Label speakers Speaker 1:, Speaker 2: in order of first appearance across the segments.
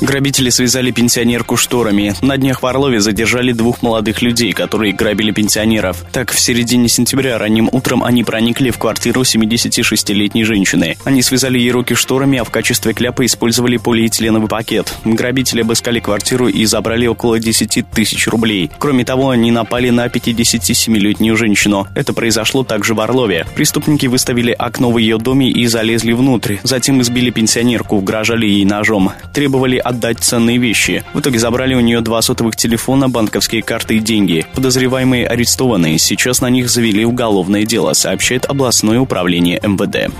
Speaker 1: Грабители связали пенсионерку шторами. На днях в Орлове задержали двух молодых людей, которые грабили пенсионеров. Так, в середине сентября ранним утром они проникли в квартиру 76-летней женщины. Они связали ей руки шторами, а в качестве кляпа использовали полиэтиленовый пакет. Грабители обыскали квартиру и забрали около 10 тысяч рублей. Кроме того, они напали на 57-летнюю женщину. Это произошло также в Орлове. Преступники выставили окно в ее доме и залезли внутрь. Затем избили пенсионерку, угрожали ей ножом. Требовали отдать ценные вещи. В итоге забрали у нее два сотовых телефона, банковские карты и деньги. Подозреваемые арестованы. Сейчас на них завели уголовное дело, сообщает областное управление МВД.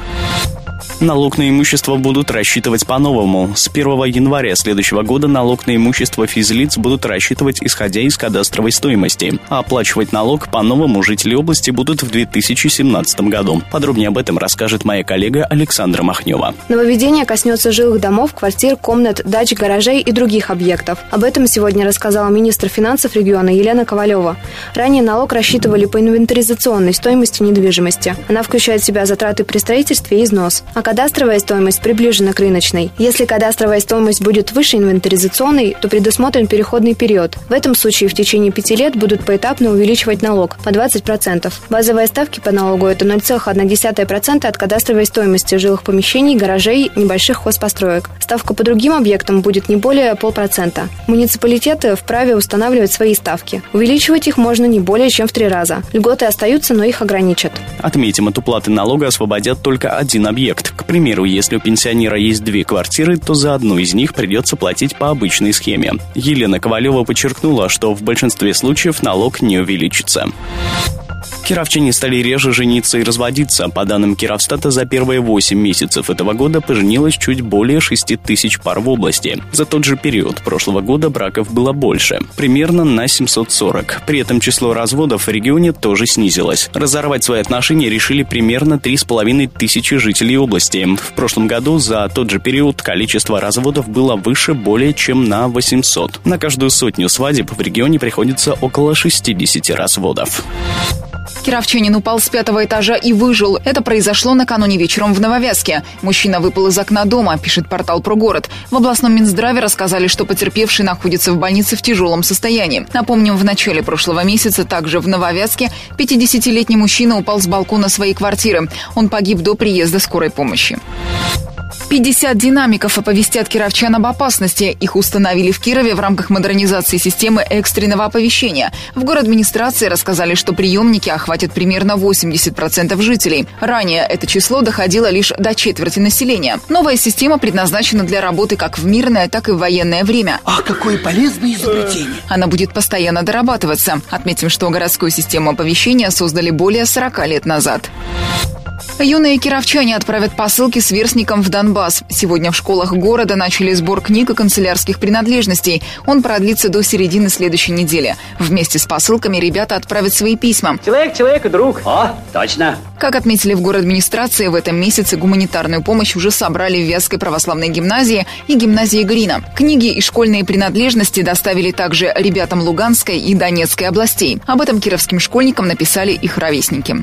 Speaker 1: Налог на имущество будут рассчитывать по-новому. С 1 января следующего года налог на имущество физлиц будут рассчитывать исходя из кадастровой стоимости. А оплачивать налог по-новому жители области будут в 2017 году. Подробнее об этом расскажет моя коллега Александра Махнева.
Speaker 2: Нововведение коснется жилых домов, квартир, комнат, дач, гаражей и других объектов. Об этом сегодня рассказала министр финансов региона Елена Ковалева. Ранее налог рассчитывали по инвентаризационной стоимости недвижимости. Она включает в себя затраты при строительстве и износ а кадастровая стоимость приближена к рыночной. Если кадастровая стоимость будет выше инвентаризационной, то предусмотрен переходный период. В этом случае в течение пяти лет будут поэтапно увеличивать налог по 20%. Базовые ставки по налогу – это 0,1% от кадастровой стоимости жилых помещений, гаражей, небольших хозпостроек. Ставка по другим объектам будет не более полпроцента. Муниципалитеты вправе устанавливать свои ставки. Увеличивать их можно не более чем в три раза. Льготы остаются, но их ограничат.
Speaker 1: Отметим, от уплаты налога освободят только один объект. К примеру, если у пенсионера есть две квартиры, то за одну из них придется платить по обычной схеме. Елена Ковалева подчеркнула, что в большинстве случаев налог не увеличится. Кировчане стали реже жениться и разводиться. По данным Кировстата, за первые 8 месяцев этого года поженилось чуть более 6 тысяч пар в области. За тот же период прошлого года браков было больше, примерно на 740. При этом число разводов в регионе тоже снизилось. Разорвать свои отношения решили примерно 3,5 тысячи жителей области. В прошлом году за тот же период количество разводов было выше более чем на 800. На каждую сотню свадеб в регионе приходится около 60 разводов.
Speaker 3: Кировчанин упал с пятого этажа и выжил. Это произошло накануне вечером в Нововязке. Мужчина выпал из окна дома, пишет портал про город. В областном Минздраве рассказали, что потерпевший находится в больнице в тяжелом состоянии. Напомним, в начале прошлого месяца также в Нововязке 50-летний мужчина упал с балкона своей квартиры. Он погиб до приезда скорой помощи. 50 динамиков оповестят кировчан об опасности. Их установили в Кирове в рамках модернизации системы экстренного оповещения. В город администрации рассказали, что приемники охватят примерно 80% жителей. Ранее это число доходило лишь до четверти населения. Новая система предназначена для работы как в мирное, так и в военное время.
Speaker 4: Ах, какое полезное изобретение!
Speaker 3: Она будет постоянно дорабатываться. Отметим, что городскую систему оповещения создали более 40 лет назад. Юные кировчане отправят посылки сверстникам в Донбасс. Сегодня в школах города начали сбор книг и канцелярских принадлежностей. Он продлится до середины следующей недели. Вместе с посылками ребята отправят свои письма.
Speaker 5: Человек, человек и друг. О, точно.
Speaker 3: Как отметили в город администрации, в этом месяце гуманитарную помощь уже собрали в Вятской православной гимназии и гимназии Грина. Книги и школьные принадлежности доставили также ребятам Луганской и Донецкой областей. Об этом кировским школьникам написали их ровесники.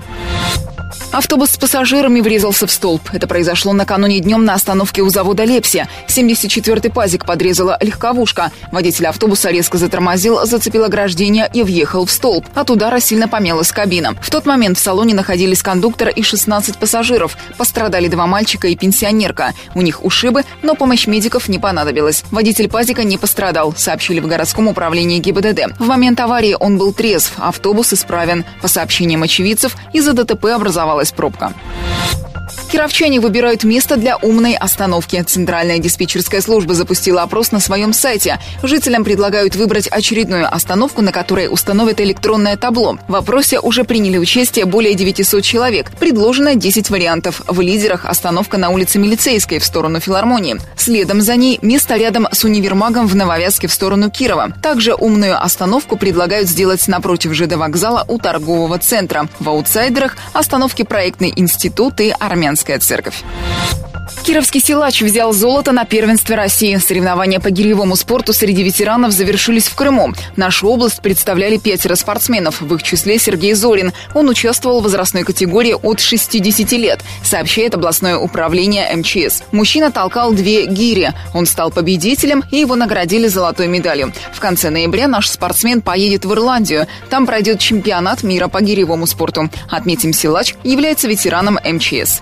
Speaker 3: Автобус с пассажирами врезался в столб. Это произошло накануне днем на остановке у завода «Лепсия». 74-й пазик подрезала легковушка. Водитель автобуса резко затормозил, зацепил ограждение и въехал в столб. От удара сильно помялась кабина. В тот момент в салоне находились кондуктор и 16 пассажиров. Пострадали два мальчика и пенсионерка. У них ушибы, но помощь медиков не понадобилась. Водитель пазика не пострадал, сообщили в городском управлении ГИБДД. В момент аварии он был трезв, автобус исправен. По сообщениям очевидцев, из-за ДТП образовалась пробка. Кировчане выбирают место для умной остановки. Центральная диспетчерская служба запустила опрос на своем сайте. Жителям предлагают выбрать очередную остановку, на которой установят электронное табло. В опросе уже приняли участие более 900 человек. Предложено 10 вариантов. В лидерах остановка на улице Милицейской в сторону филармонии. Следом за ней место рядом с универмагом в Нововязке в сторону Кирова. Также умную остановку предлагают сделать напротив ЖД вокзала у торгового центра. В аутсайдерах остановки проектный институт и армянский Лютеранская церковь. Кировский силач взял золото на первенстве России. Соревнования по гиревому спорту среди ветеранов завершились в Крыму. Нашу область представляли пятеро спортсменов, в их числе Сергей Зорин. Он участвовал в возрастной категории от 60 лет, сообщает областное управление МЧС. Мужчина толкал две гири. Он стал победителем, и его наградили золотой медалью. В конце ноября наш спортсмен поедет в Ирландию. Там пройдет чемпионат мира по гиревому спорту. Отметим, силач является ветераном МЧС.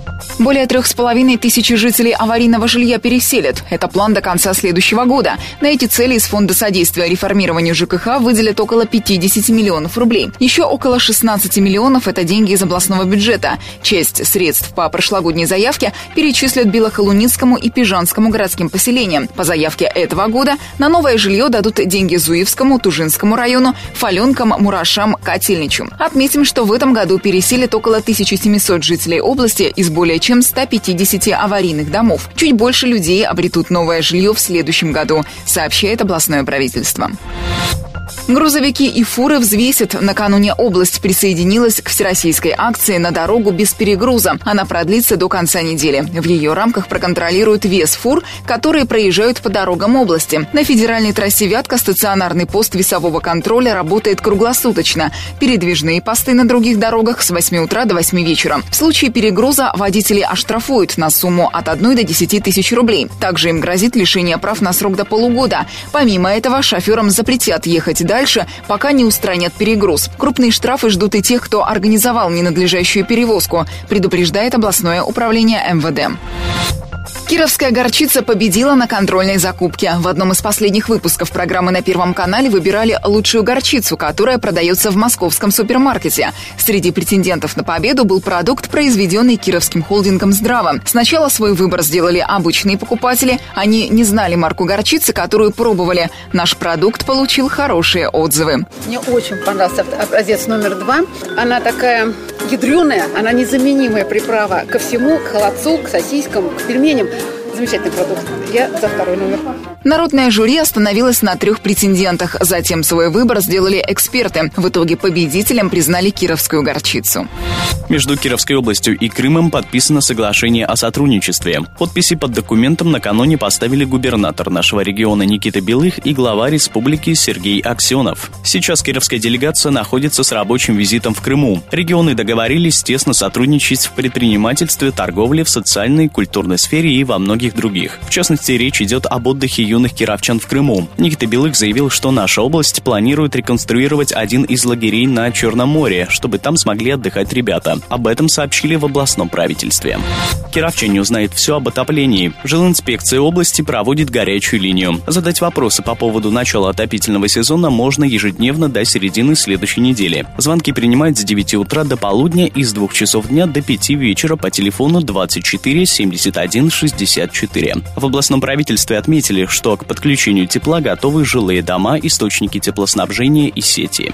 Speaker 3: Более трех с половиной тысяч жителей аварийного жилья переселят. Это план до конца следующего года. На эти цели из Фонда содействия реформированию ЖКХ выделят около 50 миллионов рублей. Еще около 16 миллионов – это деньги из областного бюджета. Часть средств по прошлогодней заявке перечислят Белохолуницкому и Пижанскому городским поселениям. По заявке этого года на новое жилье дадут деньги Зуевскому, Тужинскому району, Фаленкам, Мурашам, Котельничу. Отметим, что в этом году переселят около 1700 жителей области из более чем 150 аварийных домов. Чуть больше людей обретут новое жилье в следующем году, сообщает областное правительство. Грузовики и фуры взвесят. Накануне область присоединилась к всероссийской акции «На дорогу без перегруза». Она продлится до конца недели. В ее рамках проконтролируют вес фур, которые проезжают по дорогам области. На федеральной трассе «Вятка» стационарный пост весового контроля работает круглосуточно. Передвижные посты на других дорогах с 8 утра до 8 вечера. В случае перегруза водители оштрафуют на сумму от 1 до 10 тысяч рублей. Также им грозит лишение прав на срок до полугода. Помимо этого, шоферам запретят ехать дальше, пока не устранят перегруз. Крупные штрафы ждут и тех, кто организовал ненадлежащую перевозку, предупреждает областное управление МВД. Кировская горчица победила на контрольной закупке. В одном из последних выпусков программы на Первом канале выбирали лучшую горчицу, которая продается в московском супермаркете. Среди претендентов на победу был продукт, произведенный кировским холдингом «Здраво». Сначала свой выбор сделали обычные покупатели. Они не знали марку горчицы, которую пробовали. Наш продукт получил хорошие отзывы.
Speaker 6: Мне очень понравился образец номер два. Она такая ядреная, она незаменимая приправа ко всему, к холодцу, к сосискам, к пельменям. Замечательный продукт. Я за второй номер.
Speaker 3: Народное жюри остановилось на трех претендентах. Затем свой выбор сделали эксперты. В итоге победителем признали кировскую горчицу.
Speaker 1: Между Кировской областью и Крымом подписано соглашение о сотрудничестве. Подписи под документом накануне поставили губернатор нашего региона Никита Белых и глава республики Сергей Аксенов. Сейчас кировская делегация находится с рабочим визитом в Крыму. Регионы договорились тесно сотрудничать в предпринимательстве, торговле, в социальной и культурной сфере и во многих других. В частности, речь идет об отдыхе юных кировчан в Крыму. Никита Белых заявил, что наша область планирует реконструировать один из лагерей на Черном море, чтобы там смогли отдыхать ребята. Об этом сообщили в областном правительстве. Кировчане узнает все об отоплении. Жилинспекция области проводит горячую линию. Задать вопросы по поводу начала отопительного сезона можно ежедневно до середины следующей недели. Звонки принимают с 9 утра до полудня и с 2 часов дня до 5 вечера по телефону 24 71 64. В областном правительстве отметили, что что к подключению тепла готовы жилые дома, источники теплоснабжения и сети.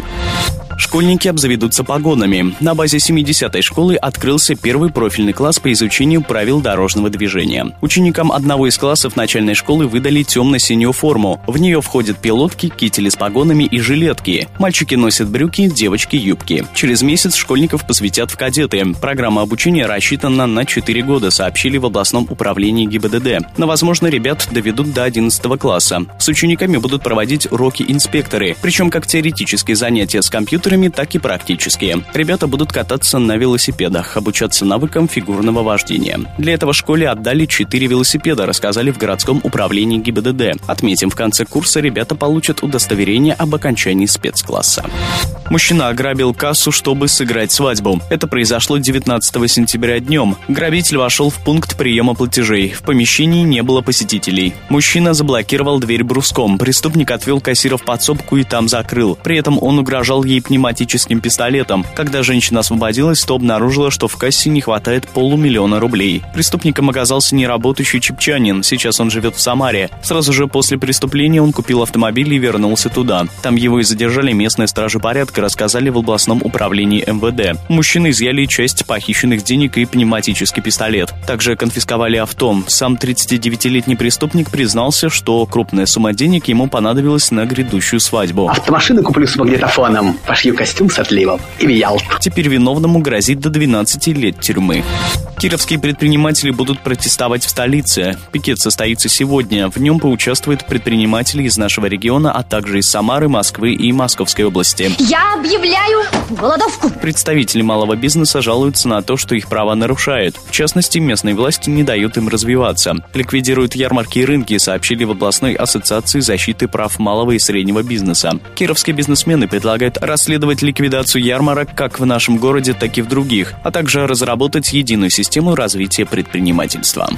Speaker 1: Школьники обзаведутся погонами. На базе 70-й школы открылся первый профильный класс по изучению правил дорожного движения. Ученикам одного из классов начальной школы выдали темно-синюю форму. В нее входят пилотки, кители с погонами и жилетки. Мальчики носят брюки, девочки – юбки. Через месяц школьников посвятят в кадеты. Программа обучения рассчитана на 4 года, сообщили в областном управлении ГИБДД. Но, возможно, ребят доведут до 11 класса. С учениками будут проводить уроки-инспекторы, причем как теоретические занятия с компьютером, компьютерами, так и практические. Ребята будут кататься на велосипедах, обучаться навыкам фигурного вождения. Для этого школе отдали 4 велосипеда, рассказали в городском управлении ГИБДД. Отметим, в конце курса ребята получат удостоверение об окончании спецкласса. Мужчина ограбил кассу, чтобы сыграть свадьбу. Это произошло 19 сентября днем. Грабитель вошел в пункт приема платежей. В помещении не было посетителей. Мужчина заблокировал дверь бруском. Преступник отвел кассира в подсобку и там закрыл. При этом он угрожал ей пневматическим пневматическим пистолетом. Когда женщина освободилась, то обнаружила, что в кассе не хватает полумиллиона рублей. Преступником оказался неработающий чепчанин. Сейчас он живет в Самаре. Сразу же после преступления он купил автомобиль и вернулся туда. Там его и задержали местные стражи порядка, рассказали в областном управлении МВД. Мужчины изъяли часть похищенных денег и пневматический пистолет. Также конфисковали авто. Сам 39-летний преступник признался, что крупная сумма денег ему понадобилась на грядущую свадьбу.
Speaker 4: Автомашины куплю с магнитофоном. Пошли Пошью костюм с отливом и в Ялту.
Speaker 1: Теперь виновному грозит до 12 лет тюрьмы. Кировские предприниматели будут протестовать в столице. Пикет состоится сегодня. В нем поучаствуют предприниматели из нашего региона, а также из Самары, Москвы и Московской области.
Speaker 7: Я объявляю голодовку.
Speaker 1: Представители малого бизнеса жалуются на то, что их права нарушают. В частности, местные власти не дают им развиваться. Ликвидируют ярмарки и рынки, сообщили в областной ассоциации защиты прав малого и среднего бизнеса. Кировские бизнесмены предлагают расследовать ликвидацию ярмарок как в нашем городе, так и в других, а также разработать единую систему развития предпринимательства.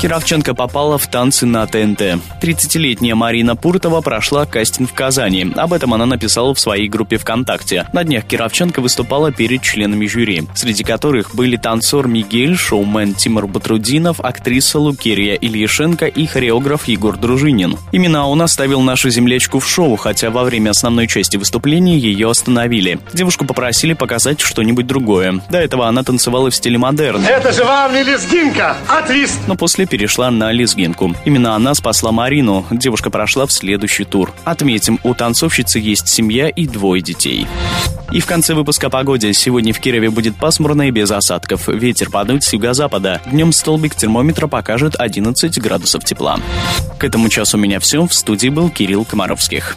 Speaker 1: Кировченко попала в танцы на ТНТ. 30-летняя Марина Пуртова прошла кастинг в Казани. Об этом она написала в своей группе ВКонтакте. На днях Кировченко выступала перед членами жюри, среди которых были танцор Мигель, шоумен Тимур Батрудинов, актриса Лукерия Ильяшенко и хореограф Егор Дружинин. Именно он оставил нашу землячку в шоу, хотя во время основной части выступления ее остановили. Девушку попросили показать что-нибудь другое. До этого она танцевала в стиле модерн.
Speaker 8: Это же вам не лезгинка, а твист!
Speaker 1: Но после перешла на лезгинку. Именно она спасла Марину. Девушка прошла в следующий тур. Отметим, у танцовщицы есть семья и двое детей. И в конце выпуска о погоде. Сегодня в Кирове будет пасмурно и без осадков. Ветер подует с юго-запада. Днем столбик термометра покажет 11 градусов тепла. К этому часу у меня все. В студии был Кирилл Комаровских.